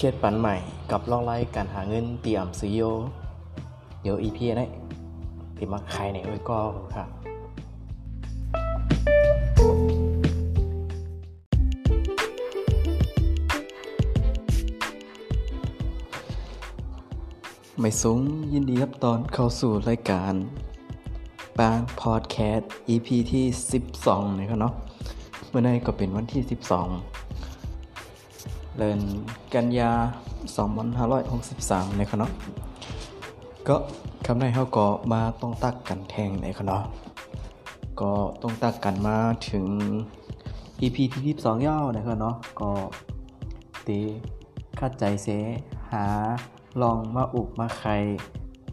เครียดปันใหม่กับล่องไล่การหาเงินเตรียมซื้อโย เดี๋ยวอีพีนี้ที่มาขายในอ้อยก็ครับไม่สูงยินดีรับตอนเข้าสู่รายการปางพอดแคสต์ EP ที่ 12นะครับเนาะเมื่อในก็เป็นวันที่ 12 เดือนกันยา2563นะครับเนาะก็คำในเขาก็มาต้องตักกันแทงนะครับเนาะก็ต้องตักกันมาถึง EP ที่22ย่อนะครับเนาะก็ตีคาดใจเสหาลองมาอุบมาใคร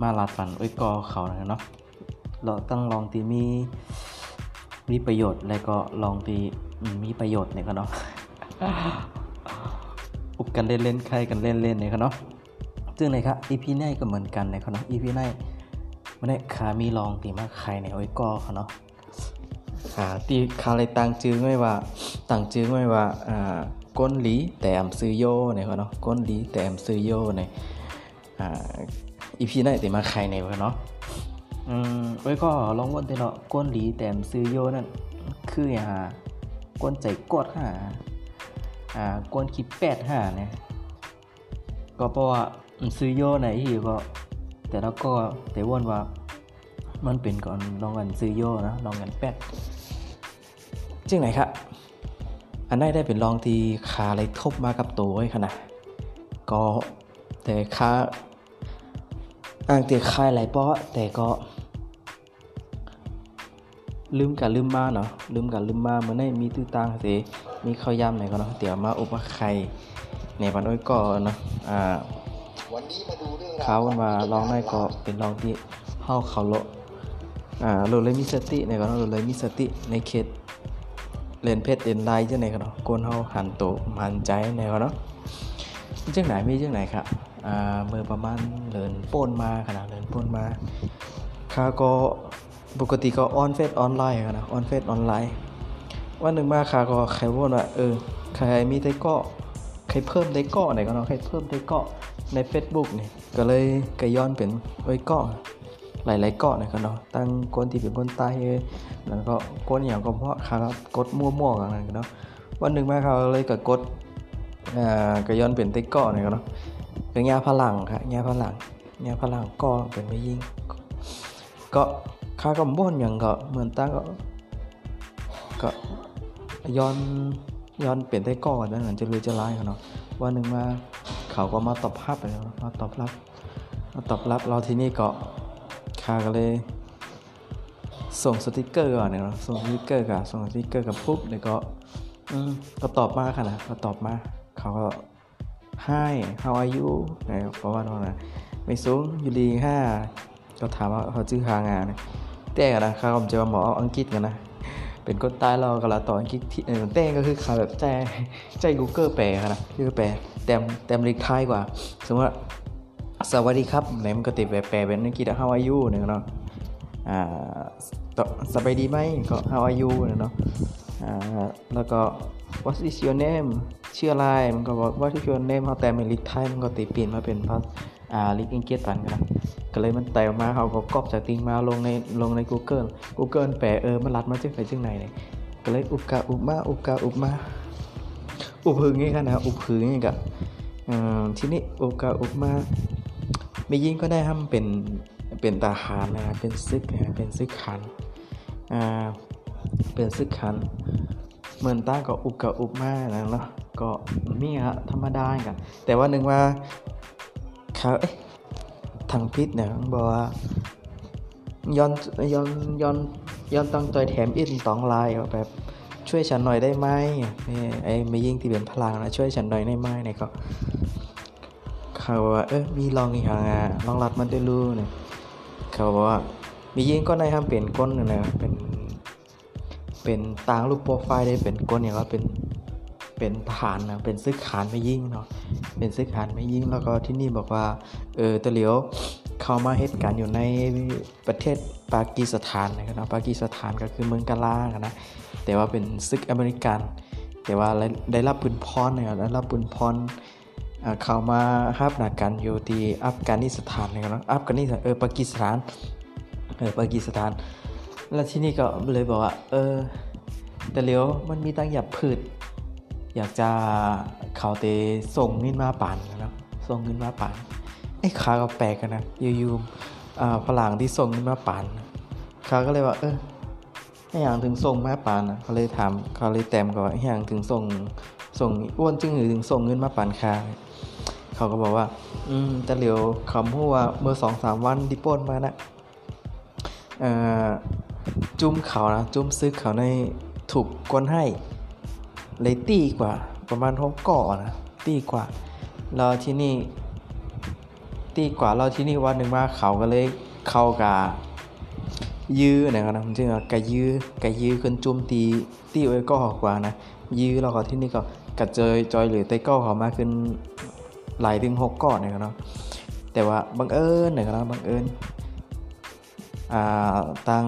มาลาดปันอ้ยกอเขานะครับเนาะเราต้องลองตีมีมีประโยชน์แล้วก็ลองตีมีประโยชน์เนี่ยครับเนาะ อุบกันเล่นๆใครกันเล่นๆเนี่ยครับเนาะซึ่งเลยครับ EP ในก็เหมือนกันนะครับเนาะ EP ในมันได้ขามีลองตีมาใครในโอ้ยกอเขาเนาะขาตีขาอะไรต่างจื้อไม่ว่าต่างจื้อไม่ว่าอ่าก้นหลีแต้มซื้อโยเนี่ยครับเนาะก้นหลีแต้มซื้อโยเนี่ยอ่า EP ในตีมาใครในครับเนาะอืมไว้ก็ลองวนเนาะก้นหลีแต้มซื้อโยนั่นคืออย่างหาก้นใจกดหา อ่าก้นคิดแปดหาเนี่ยก็เพราะว่าซื้อโยไหนที่ก็ แต่แล้วก็แต่ว่นว่า มันเป็นก่อนลองกันซื้อโยนะลองกันแปดจึงไหนครับอันได้ได้เป็นลองที่คาอะไรทบมากับตัวไว้ขนาดก็แต่คาอ่างเตียคายหลายเปาะแต่ก็ ลืมกันลืมมาเนาะลืมกันลืมมาเมื่อในมีตื้อตางเสมีข้าวยำไหนก็เนาะเดี๋ยวมาอุปไข่ในวันอ้อยก่อเนาะอ่าวันนี้มาดูเรื่องเขาวันมาลองได้ก็เป็นลองที่เฮาเขาโลอ่าโลเลยมีสติในก็เนาะโลเลยมีสติในเขตเล่นเพชรเล่นลายจังไหนก็เนาะกวนเฮาหันโตหันใจในก็เนาะจังไหนมีจังไหนครับอ่าเมื่อประมาณเลินโป้นมาขนาดเลินโป้นมาข้าก็ ปกติก็ออนเฟซออนไลน์กันนะออนเฟซออนไลน์วันหนึ่งมาข้าก็ใครว่าว่าเออใครมีได้ก็ใครเพิ่มได้ก็ไหนก็เนาะใครเพิ่มได้ก็ใน Facebook นี่ก็เลยก็ย้อนเป็นไว้ก็หลายๆเกาะนะครับเนาะตั้งคนที่เป็นคนใต้เอ้ยแล้วก็คนอย่างก็เพราะข้าก็กดมั่วๆกันนะเนาะวันหนึ่งมาเขาเลยก็กดอ่าก็ย้อนเป็นไต้เกาะนะครับเนาะเป็นยาพลังครับยาพลังยาพลังก็เป็นไม่ยิ่งก็ ข้าก็บ่นอย่างก็เหมือนตั้งก็ก็ย้อนย้อนเปลี่ยนไต้ก่อนนะเหมือนจะรู้จะร้ายเขาเนาะวันหนึ่งมาเขาก็มาตอบรับไปแล้วมาตอบรับมาตอบรับเราที่นี่ก็ข้าก็เลย ส่งสติกเกอร์ก่อนเนี่ยเนาะส่งสติกเกอร์กับส่งสติกเกอร์กับปุ๊บเดี๋ยก็อืมก็ตอบมาค่ะนะก็ตอบมาเขาก็ Hi how are you นะเพราะว่าน้องนะไม่สูงอยู่ดีห้าก็ถามว่าเขาชื่อฮางานนะ แต่กันะครับผมจะมาหมออังกฤษกันนะ เป็นคนใต้เราก็ละต่ออังกฤษที่เออแต่ก็คือขาแบบใจใจ Google แปลกันนะคือแปลแต้มแต้มเล็กท้ายกว่า สมมติว่าสวัสดีครับไหนมันก็ติดแปลแปลเป็นอังกฤษ how are you เนี่ยเนาะอ่าสบายดีไหมก็ how are you เนี่ยเนาะอ่าแล้วก็ what is your name ชื่ออะไรมันก็บอก what is your name เขาแต่เป็นลิกไทยมันก็ตีเปลี่ยนมาเป็นภาษา อ่าลิกอังกฤษปันกันก็เลยมันแต่ออกมาเขาก็ก๊อปจากติงมาลงในลงใน Google Google แปลเออมันรัดมาจากไหนจากไหนเนี่ยก็เลยอุบกาอุบมาอุบกาอุบมาอุบหึงงี้กันนะอุบหึงงี้กับอ่าทีนี้อุบกาอุบมาไม่ยิ่งก็ได้ทำเป็นเป็นทหารนะเป็นซึกนะเป็นซึกขันอ่าเป็นซึกขันเหมือนตาก็อุบกับอุบมากนะเนาะก็มีฮะธรรมดากันแต่ว่าหนึ่งว่า เขาเอ๊ะทางพิษเนี่ยเขาบอกว่าย้อนย้อนย้อนย้อนต้องตัวแถมอินตองลายว่าแบบช่วยฉันหน่อยได้ไหมนี่ไอ้ไม่ยิ่งที่เป็นพลังนะช่วยฉันหน่อยได้ไหมเนี่ยก็เขาบอกว่าเออมีลองอีกอย่างอะลองรัดมันได้รู้เนี่ยเขาบอกว่ามียิ่งก็ได้ทำเปลี่ยนก้นนะเป็นเป็นต่างรูปโปรไฟล์ได้เป็นก้นอย่างว่าเป็นเป็นทหารนะเป็นซึกขานไม่ยิ่งเนาะ เป็นซึกขานไม่ยิ่งแล้วก็ที่นี่บอกว่าเออตะเหลียวเข้ามาเหตุการณ์อยู่ในประเทศปากีสถานนะครับนะปากีสถานก็คือเมืองกาลาอะนะแต่ว่าเป็นซึกอเมริกัน แต่ว่าได้รับปืนพรเนี่ยได้รับปืนพรอ่าเข้ามาฮับหนักกันอยู่ที่อัฟกานิสถานนะครับอัฟกานิสถานเออปากีสถานเออปากีสถาน แล้วที่นี่ก็เลยบอกว่าเออแต่เหลียวมันมีตังหยับพืชอยากจะ เขาเตส่งเงินมาป่นนะครับส่งเงินมาป่นไอ้ขาก็แปลกกันนะยู่ๆอ่าฝรั่งที่ส่งเงินมาป่นเขาก็เลยว่า เออให้อย่างถึงส่งมาป่นนะเขาเลยถามเขาเลยแต้มก็ว่าให้อย่างถึงส่งส่งอ้วนจึงหรือถึงส่งเงินมาป่นคาเขาก็บอกว่า อืมแต่เหลียวคำพูดว่าเมื่อสองสามวันที่ป้นมานะจุ้มเขานะ จุ้มซึกเขาในถูกกวนให้เลยตีกว่า ประมาณหกเก่อนะตีกว่าแล้วที่นี่ ตีกว่าเราที่นี่วันหนึ่งมาเขาก็เลยเข้ากายื้อนะครับนะจริงๆกะยื้อกะยื้อคนจุ่มตีตีไว้ก็กว่านะยื้อแล้วก็ที่นี่ก็กระเจยจอยหรือไต้ก้อเขามาขึ้นหลายถึงหกก่อนนะครับเนาะแต่ว่าบังเอิญนะครับบังเอิญอ่าตัง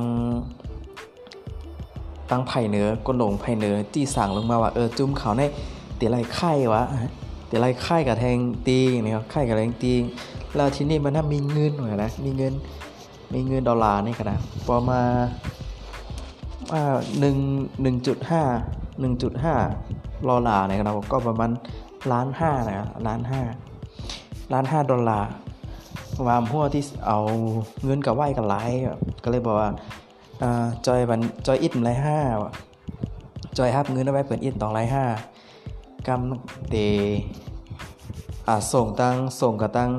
ตั้งไผ่เหนือก้นหลงไผ่เหนือจี้สั่งลงมาว่าเออจุ่มเขาใน ตีไรไข่วะตีไรไข่กับแทงตีนี่ครับไข่กับแทงตีแล้วที่นี่มันน่ามีเงินหน่อยนะมีเงินมีเงินดอลลาร์นี่ขนาดประมาณอ่าหนึ่งหนึ่งจุดห้าหนึ่งจุดห้าดอลลาร์เนี่ยครับก็ประมาณล้านห้านะครับล้านห้าล้านห้าดอลลาร์วามหัวที่เอาเงินกับไหวกับไลก็เลยบอกว่าอ่าจอยบันจอยอิดไรห้าจอยฮับเงินเอาไว้เปิดอิดตองไรห้า กำเตอ่าส่งตั้งส่งกับตั้ง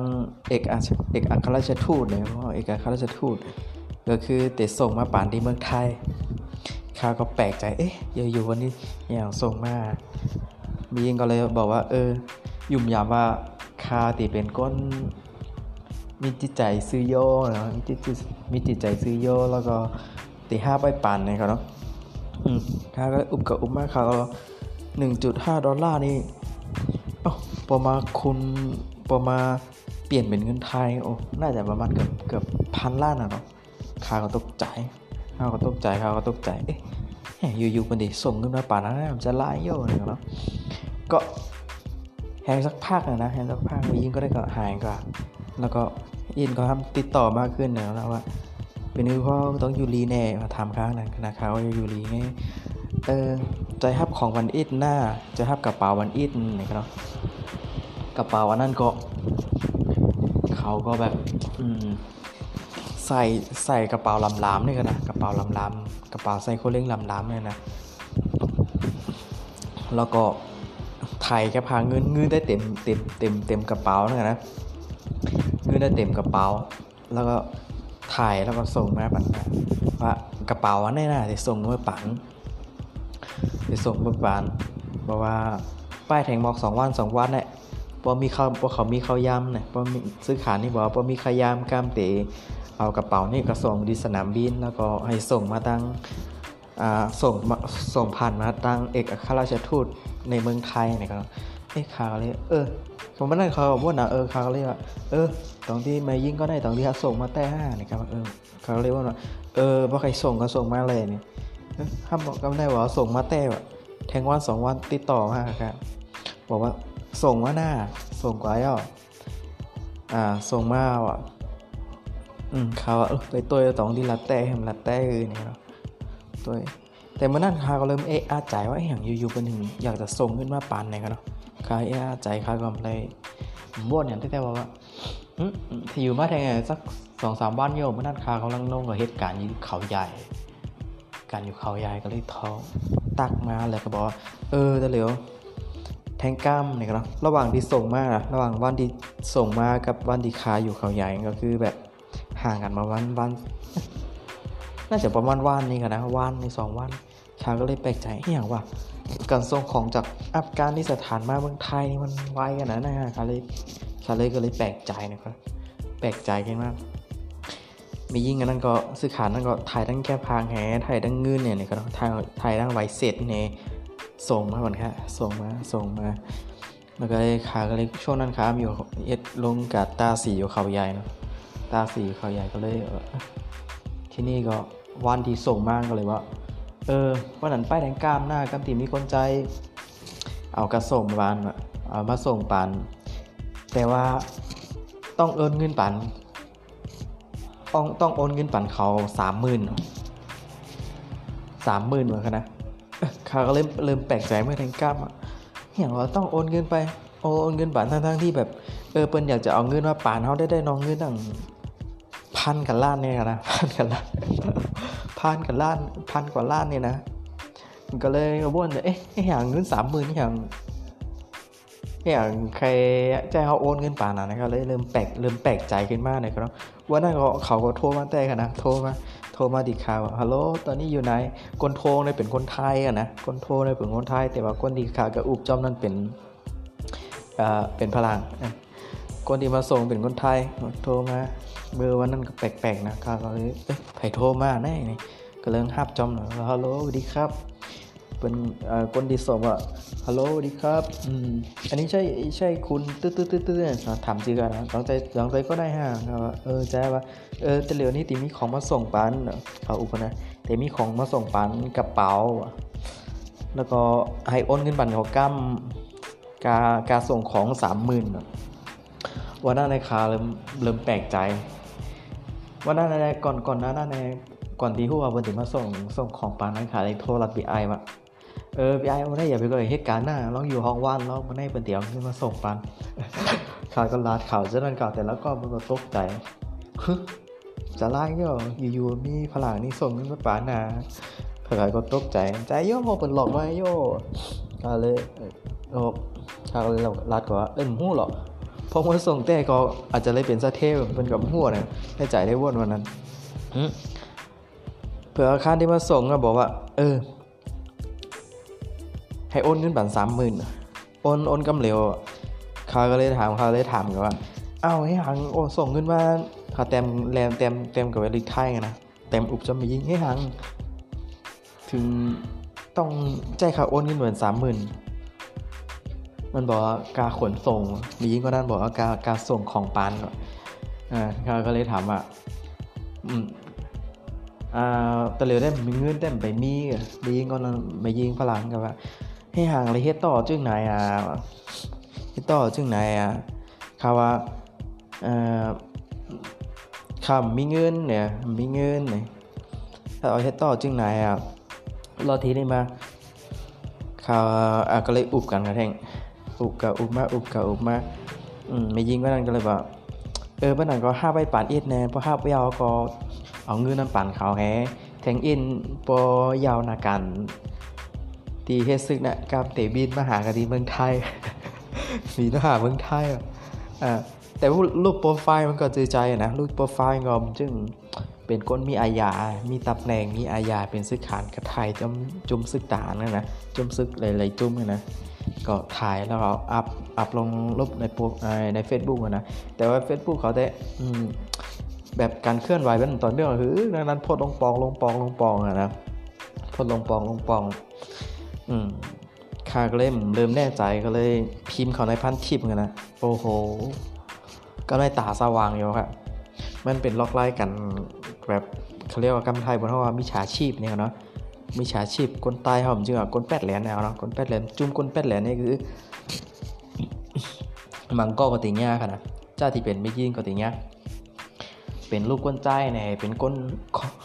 เอกอัคเอกอัครราชทูตเนี่ยเพราะเอกอัครราชทูตก็คือเตส่งมาป่านที่เมืองไทยข้าก็แปลกใจเอ๊ะอยู่ๆวันนี้อย่างส่งมามีงก็เลยบอกว่า เออ ยุ่มยามว่าคาตีเป็นก้นมีจิตใจซื้อโยนะมีจิตมีจิตใจซื้อโยแล้วก็ตีห้าไปปั่นนะครับเนาะอืมค่าก็อุบกับอุบมากค่าก็ หนึ่งจุดห้าดอลลาร์นี่โอ้ประมาคุณประมาเปลี่ยนเป็นเงินไทยโอ้น่าจะประมาณเกือบเกือบพันล้านนะเนาะค่าก็ตกใจค่าก็ตกใจค่าก็ตกใจเอ๊ะอยู่ๆมันดิส่งเงินมาป่านนั้นมันจะไล่โยนะครับเนาะก็แหงสักพักนะนะแหงสักพักยิงก็ได้ก็หายก็แล้วก็อินก็ทำติดต่อมากขึ้นนะว่า เป็นคือพ่อต้องยูรีแน่มาทำค้างนั้นนะครับว่ายูรีไงเออ ใจฮับของวันอิดหน้า จะฮับกระเป๋าวันอิดนะครับกระเป๋าวันนั้นก็ เขาก็แบบอืมใส่ใส่กระเป๋าลำๆนี่กันนะกระเป๋าลำๆกระเป๋าใส่โคเล้งลำๆเนี่ยนะแล้วก็ไทยแค่พาเงินเงินได้เต็มเต็มเต็มเต็มกระเป๋านี่นะเงินได้เต็มกระเป๋า แล้วก็ถ่ายแล้วก็ส่งมาปันว่ากระเป๋าอันนี้นะจะส่งเมื่อปัน จะส่งเมื่อปันเพราะว่าป้ายแทงบอกสองวันสองวันเนี่ยพอมีเขาพอเขามีเขายำเนี่ยพอมีซื้อขายนี่บอกว่าพอมีขายำกามเตะเอากระเป๋านี่ก็ส่งดีสนามบินแล้วก็ให้ส่งมาตั้งอ่าส่งมาส่งผ่านมาตั้งเอกอัครราชทูตในเมืองไทยนะครับเอ้ข่าวเลยเออผมไม่ได้เขาบอกว่านะเออข่าวเลยว่าเออตรงที่มายิ่งก็ได้ตรงที่เขาส่งมาแต่ห้านะครับเออเขาเรียกว่าเออพอใครส่งก็ส่งมาเลยเนี่ย ห้ามบอกก็ไม่ได้ว่าส่งมาแต่ว่าแทงวันสองวันติดต่อมาครับบอกว่าส่งมาหน้า ส่งกว่าย่ออ่า ส่งมาว่ะอืมเขาเออไปตัวตรงที่ลัดแต่ให้มันลัดแต่คือเนี่ยเนตัวแต่เมื่อนั้นข้าก็เริ่มเอะอาใจว่าอย่างอยู่ๆเป็นถึงอยากจะส่งขึ้นมาปานไหนกันเนาะข้าเอะอาใจข้าก็เลยบ่นอย่างที่แต่ว่าว่าที่อยู่มาแทงสักสองสามวันโยมเมื่อนั้นข้ากำลังลงกับเหตุการณ์ยู่เขาใหญ่ การอยู่เขาใหญ่ก็เลยท้องตักมาแล้วก็บอกว่าเออแต่เหลียวแทงกล้ามเนี่ยนะระหว่างที่ส่งมาระหว่างวันที่ส่งมากับวันที่คาอยู่เขาใหญ่ก็คือแบบห่างกันมาวันวันน่าจะประมาณวันนี้กันนะวันในสองวันชาก็เลยแปลกใจอย่างว่าการส่งของจากอัฟกานิสถานมาเมืองไทยนี่มันไวกันนะนะชาเลยชาเลยก็เลยแปลกใจนะครับแปลกใจกันมาก มียิ่งกันนั้นก็ซื้อขายนั้นก็ถ่ายทั้งแค่พางแหถ่ายทั้งเงินเนี่ยนี่ก็ถ่ายถ่ายทั้งไวเสร็จเนี่ยส่งมาเหมือนกันส่งมาส่งมาแล้วก็เลยขาก็เลยช่วงนั้นขามีอยู่เอ็ดลงกับตาสีอยู่เขาใหญ่เนาะตาสีเขาใหญ่ก็เลยที่นี่ก็วันที่ส่งมากก็เลยว่า เออวันนั้นป้ายแดงกล้ามหน้ากำตีมีคนใจ เอากระส่งบานเอามาส่งปานแต่ว่าต้องเอินเงินปัน ต้องต้องโอนเงินปันเขาสามหมื่นสามหมื่นเหมือนกันนะเขาก็เริ่มเริ่มแปลกใจเมื่อแทงกล้ามอะอย่างว่าต้องโอนเงินไปโอนเงินปันทั้งๆที่แบบเออเปิ้นอยากจะเอาเงินมาปานเขาได้ได้น้องเงินตั้งพันกับล้านเนี่ยนะพันกับล้านพันกับล้านพันกว่าล้านเนี่ยนะก็เลยว่นเอ๊ะอย่างเงินสามหมื่นอย่าง อย่างใครใจเขาโอนเงินป่านะนะครับเลยเริ่มแปลกเริ่มแปลกใจขึ้นมากเลยครับว่านั่นเขาเขาก็โทรมาแต่กันนะโทรมาโทรมาดิข่าวฮัลโหลตอนนี้อยู่ไหนคนโทรเนี่ยเป็นคนไทยอะนะคนโทรเนี่ยเป็นคนไทย แต่ว่าคนดีข่าวกับอุบจอมนั่นเป็นอ่าเป็นพลังคนที่มาส่งเป็นคนไทยโทรมาเบอร์วันนั้นก็แปลกๆนะข่าวก็เลยเอ๊ะไผโทรมาแน่นี่ก็เลยฮับจอมหน่อยฮัลโหลสวัสดีครับ เป็นคนที่ส่งว่าฮัลโหลสวัสดีครับอืมอันนี้ใช่ใช่คุณตืดตืดตืดตืดถามจือกันนะลองใจลองใจก็ได้ฮะครับเออใจว่าเออแต่เหลียวนี้ตีมีของมาส่งปันเขาอุปนะแต่มีของมาส่งปันกระเป๋า แล้วก็ให้โอนเงินบันเขากั้มกากาส่งของสามหมื่นวันนั้นในคาเริ่มเริ่มแปลกใจวันนั้นในก่อนก่อนหน้านั้นในก่อนที่หัวเพิ่นถึงมาส่งส่งของปานนั้นค่ะในโทรรัดบีไอมา เออบีไอมาได้อย่าไปก็เหตุการณ์หน้าลองอยู่ห้องว่านลองมาได้เป็นเดี๋ยวมาส่งปันข่าวก็ลาดข่าวเจ้านั้นข่าวแต่แล้วก็มันก็ตกใจฮึจะไล่ก็อยู่ๆมีพลังนี่ส่งขึ้นมาปานาเผื่อก็ตกใจใจโย่พอเปิดหลอกไว้โย่ก็เลยโอ้ข่าวเลยเราลาดกว่าเอิ้นหู้หรอกพอมาส่งแต่ก็อาจจะเลยเป็นซะเทพเป็นกับหัวนะได้ใจได้วนวันนั้นเผื่อคารที่มาส่งก็บอกว่า เออ ให้โอนเงินบันสามหมื่นโอนโอนกำเหลวเขาก็เลยถามเขาเลยถามกันว่าอ้าวให้หังโอนส่งเงินมาเขาเต็มแรมเต็มเต็มกับเวลิกไทยไงนะเต็มอุบจะมียิงให้หัง ถึงต้องใจเขาโอนเงินเหมือนสามหมื่นมันบอกว่าการขนส่ง มียิ่งก็นั่นบอกว่าการการส่งของปันอ่าเขาก็เลยถามว่าอืมอ่าตะเหลียวได้มีเงินได้ไปมีมียิงก็นั่นไม่ยิงพลังกับว่า ให้ห่างเลยเฮ็ดต่อจึงไหนอะเฮ็ดต่อจึงไหนอะคาว่าเอ่อคำมีเงินเนี่ยมีเงินเนี่ยถ้าเอาเฮ็ดต่อจึงไหนอะรอทีนี้มาข่าวอะก็เลยอุบกันกระแทงอุบกับอุบมาอุบกับอุบมาอืมไม่ยิงว่านั่นก็เลยบอกเออบ้านั้นก็ห้าใบปานเอ็ดแน่เพราะห้าไปเอาก็เอาเงินนั้นปั่นเขาแฮแทงอินปอยาวนากัน ตีเฮดซึกนะกับเตบินมาหากันที่เมืองไทยมีทหารเมืองไทยอ่าแต่รูปโปรไฟล์มันก็จือใจนะรูปโปรไฟล์งอมจึงเป็นคนมีอาญา มีตำแหน่ง มีอาญา เป็นซึกขานกับไทยจมจุมซึกตานะนะ จุมซึกหลายๆจุ่มนะ ก็ถ่ายแล้วก็อัพ อัพลงรูปในโปรในเฟซบุ๊กนะ แต่ว่า Facebook เขาได้แบบการเคลื่อนไหวเป็นต่อเนื่องคือดังนั้นโพดลงปอง ลงปอง ลงปองอะนะโพดลงปอง ลงปอง อืมข้าก็เลยเริ่มแน่ใจก็เลยพิมพ์เขาในพันทิปกันนะโอ้โห ก็ได้ตาสว่างอยู่ครับมันเป็นล็อกไล่กันแบบเขาเรียกว่ากำไทยบนเขาว่ามิฉาชีพเนี่ยเนาะมิฉาชีพคนตายเขาผมจึงอะคนแปดแหลนแนวเนาะคนแปดแหลนจุ่มคนแปดแหลนนี่คือมังก็กติงาค่ะนะเจ้าที่เป็นไม่ยิ่งกติงาเป็นลูกก้นใจแน่เป็นก้น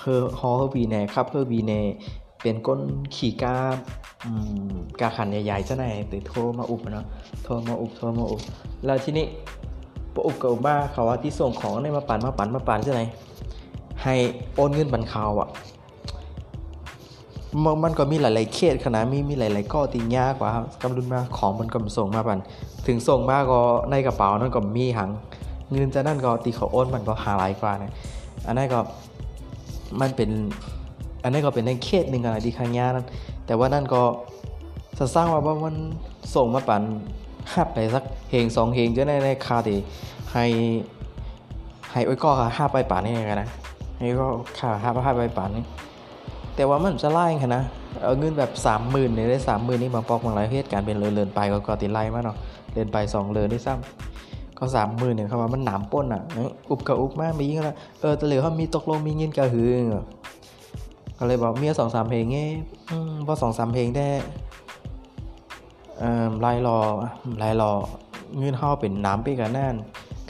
เฮอฮอเฮอบีแน่ครับเฮอร์บีแน่เป็นก้นขี่กา กาขันใหญ่ๆเจ้าไหนติโทรมาอุบเนาะโทรมาอุบโทรมาอุบแล้วทีนี้ปอุบกับบ้าเขาว่าที่ส่งของในมาปั่นมาปั่นมาปั่นเจ้าไหนให้โอนเงินบันเขาอะมันก็มีหลาย ๆ เคสขนาดมีมีหลาย ๆก้อตียากกว่ากำลุนมาของมันก็ส่งมาปั่นถึงส่งมาก็ในกระเป๋านั่นก็มีหังเงินจะนั่นก็ตีเขาโอนมันก็หาหลายกว่านะอันนั้นก็มันเป็น อันนั้นก็เป็นในเคสหนึ่งอะไรดีครั้งยานั้น แต่ว่านั่นก็สร้างว่าว่ามันส่งมาปั่นหับไปสักเฮงสองเฮงจะได้ในคาตีให้ให้อ้อยก็ห้าไปป่านนี่ไงนะให้ก็ค่าห้าไปห้าไปป่านนี่แต่ว่ามันจะไล่ค่ะนะเอาเงินแบบสามหมื่นเนี่ยได้สามหมื่นนี่บางปอกบางหลายเหตุการณ์เป็นเลยเลินไปก็ก็ติไล่มาเนาะเลินไปสองเลินได้ซ้ำก็สามหมื่นเนี่ยเขาว่ามันหนามป้นอะอุบกับอุบมากไปยิ่งละเออแต่เหลือเขามีตกลงมีเงินกระหือ ก็เลยบอกเมียสองสามเพลงไงพอสองสามเพลงได้เอ่อไล่รอไล่รอเงินเฮาเป็นน้ำไปกันนั่น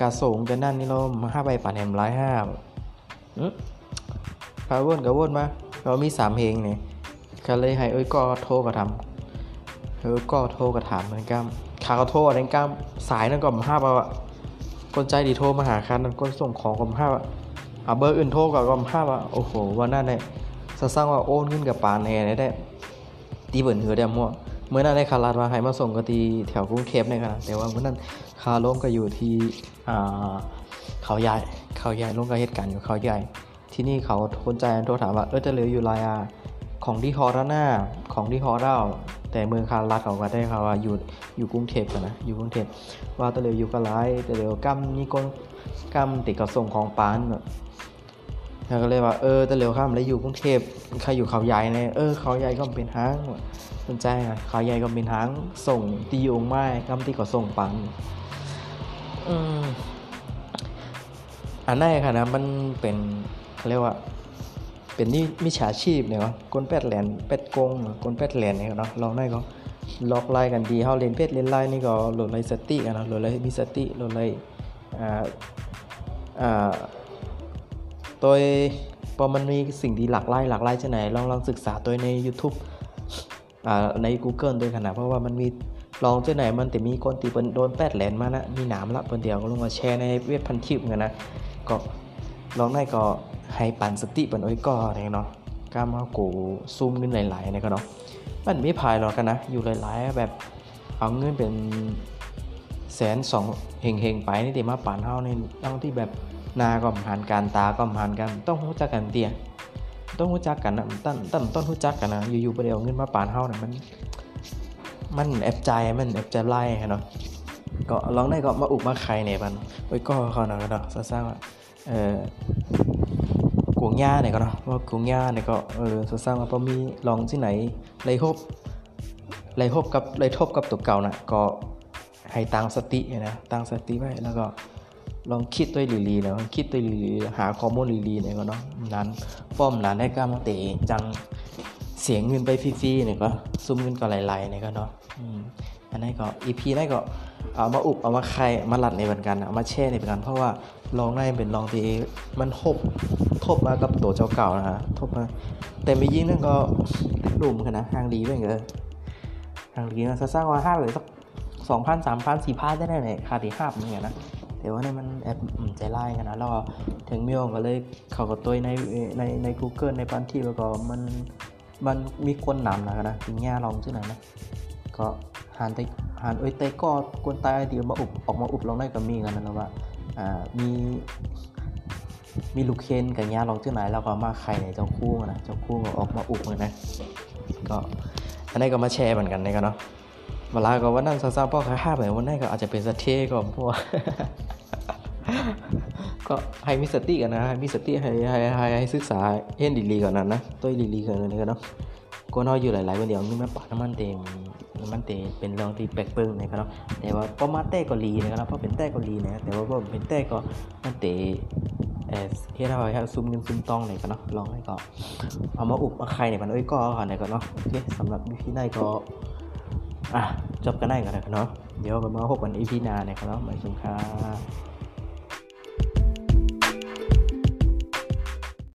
กาส่งกันนั่นนี่เรามาห้าใบปานแหมร้ายห้าพาวนกับวนมาเรามีสามเพลงนี่ก็เลยให้เอ้ยก็โทรกระทำเอ้ยก็โทรกระถามเหมือนกันขาเขาโทรอะไรกันสายนั่นก็มห้าบาคนใจดีโทรมาหาคันนั้นคนส่งของก็มห้าบาเอาเบอร์อื่นโทรก็ก็มห้าบาโอ้โหวันนั้นเนี่ย สร้างว่าโอนเงินกับปานแน่ได้ตีเบิ่นเหือได้มั่วเมื่อนั้นได้คาราดว่าให้มาส่งก็ตีแถวกรุงเทพเนี่ยครับแต่ว่าเมื่อนั้นคาลงก็อยู่ที่อ่าเขาใหญ่เขาใหญ่ลงก็เหตุการณ์อยู่เขาใหญ่ ที่นี่เขาคนใจโทรถามว่าเออจะเหลืออยู่ลายอาของที่ฮอร์หน้าของที่ฮอร์เล่าแต่เมืองคาราดเขาก็ได้เขาว่าอยู่อยู่กรุงเทพกันนะอยู่กรุงเทพว่าตะเหลืออยู่กะไรตะเหลือกำนี่ก้นกำติดกับส่งของปาน แล้วก็เลยว่าเออแต่เร็วข้ามแล้วอยู่กรุงเทพใครอยู่เขาใหญ่เนี่ยเออเขาใหญ่ก็เป็นห้างสนใจอะเขาใหญ่ก็เป็นห้างส่งตีองไม้กำที่ก็ส่งปังอืมอันนั้นค่ะนะมันเป็นเขาเรียกว่า เป็นนี่มิจฉาชีพเนี่ยเนาะกนแปดแหลนแปดกงกนแปดแหลนเนี่ยเนาะเราได้ก็ล็อกไล่กันดีเฮาเรียนเพชรเรียนไล่นี่ก็หลดไล่สติกันเนาะหลดไล่มีสติหลดไล่อ่าอ่า โดยพอมันมีสิ่งที่หลากหลายหลากหลายชไหนลองลองศึกษาตัวใน YouTube อ่าใน Google ด้วยขนาดเพราะว่ามันมีลองเจ้าไหนมันแต่มีคนตีเปิ้นโดนแปดแหลนมานะมีหนามละเปิ้นเดียวก็ลงมาแชร์ในเว็บพันทิปกันนะก็ลองได้ก็ให้ปั่นสติเปิ้นโอ้ยก็อะไรเนาะกล้ามากูซูมเงินหลายๆนะก็เนาะมันไม่พายหรอกกันนะอยู่หลายๆแบบเอาเงินเป็นแสนสองเฮงๆไปนี่เดี๋ยวมาปานเฮาในต้องที่แบบ หนาก็ผ่านการตาก็ผ่านกัน ต้องรู้จักกันเตี้ยต้องรู้จักกันนะต้นต้นต้นรู้จักกันนะอยู่ๆไปเดี๋ยวเงินมาปานเฮาเนี่ยมัน มันแอบใจมันแอบใจไล่เนาะก็ลองได้ก็มาอุบมาใครเนี่ยมันไว้ก็เขาเนาะเนาะสร้างว่าเออกวงย่าเนี่ยก็เนาะว่ากวงย่าเนี่ยก็เออสร้างว่าพอมีลองที่ไหนไรฮบไรฮบกับไรทบกับตัวเก่าน่ะก็ให้ตั้งสตินะตั้งสติไว้แล้วก็ ลองคิดตัวลีๆนะคิดตัวลีๆหาข้อมูลลีๆเนี่ยก็เนาะนั้นป้อมนั้นได้กล้ามเตะจังเสียเงินไปฟรีๆเนี่ยก็ซุ่มเงินก็ไหลๆเนี่ยก็เนาะอันนี้ก็อีพีนี้ก็เอามาอุบเอามาใครมาหลัดในเหมือนกันเอามาแช่ในเหมือนกัน เพราะว่าลองได้เป็นลองที่มันทบทบมากับตัวเจ้าเก่านะฮะทบมาแต่ไม่ยิ่งนั่นก็ดุมกันนะห่างดีด้วยเงอห่างดีนะสร้างว่าห้าเลยสักสองพันสามพันสี่พันได้แน่ๆคาที่ห้าเหมือนกันนะ แต่ว่านี่มันแอปใจไล่กันนะแล้วก็ถึงมิโอก็เลยเข้ากับตัวในในใน Google ในพันที่แล้วก็มันมันมีคนนำนะนะถึงแง่ลองชื่อไหนนะก็หันไปหันเอ้ยเตก็กวนตายเดียวมาอุบออกมาอุบลองได้ก็มีกันนะแล้วว่าอ่ามีมีลูกเคนกับแง่ลองชื่ไหนแล้วก็มาใครในเจ้าคู่นะเจ้าคู่ก็ออกมาอุบเลยนะก็อันนี้ก็มาแชร์เหมือนกันนะก็เนาะ เวลาก็วันนั้นซาซาพ่อค้าห้าแบบวันนั้นก็อาจจะเป็นสะเทก่อนพวกก็ให้มีสติกันนะให้มีสติให้ให้ให้ให้ศึกษาเอ็นดีๆก่อนนั้นะตัวดีๆก่อนนี่ก็เนาะก็น้อยอยู่หลายๆวันเดียวนี่มันปาน้ำมันเต็มน้ำมันเต็มเป็นเรื่องที่แปลกเปิ้งนะครับเนาะแต่ว่าพอมาเต้ก็ลีนะครับเพราะเป็นเต้ก็ลีนะแต่ว่าพอเป็นเต้ก็มันเตเออเฮ็ดเอาให้ซุ่มเงินซุ่มตองเลยกันเนาะลองให้ก็เอามาอุบมาใครเนี่ยมันเอ้ยก็ค่ะเนี่ยก็เนาะโอเคสำหรับวิธีในก็ อะจบกันได้กันนะครับเนาะเดี๋ยวกันมาพบกันอีพีหน้านะครับเนาะหมายถึงค่ะ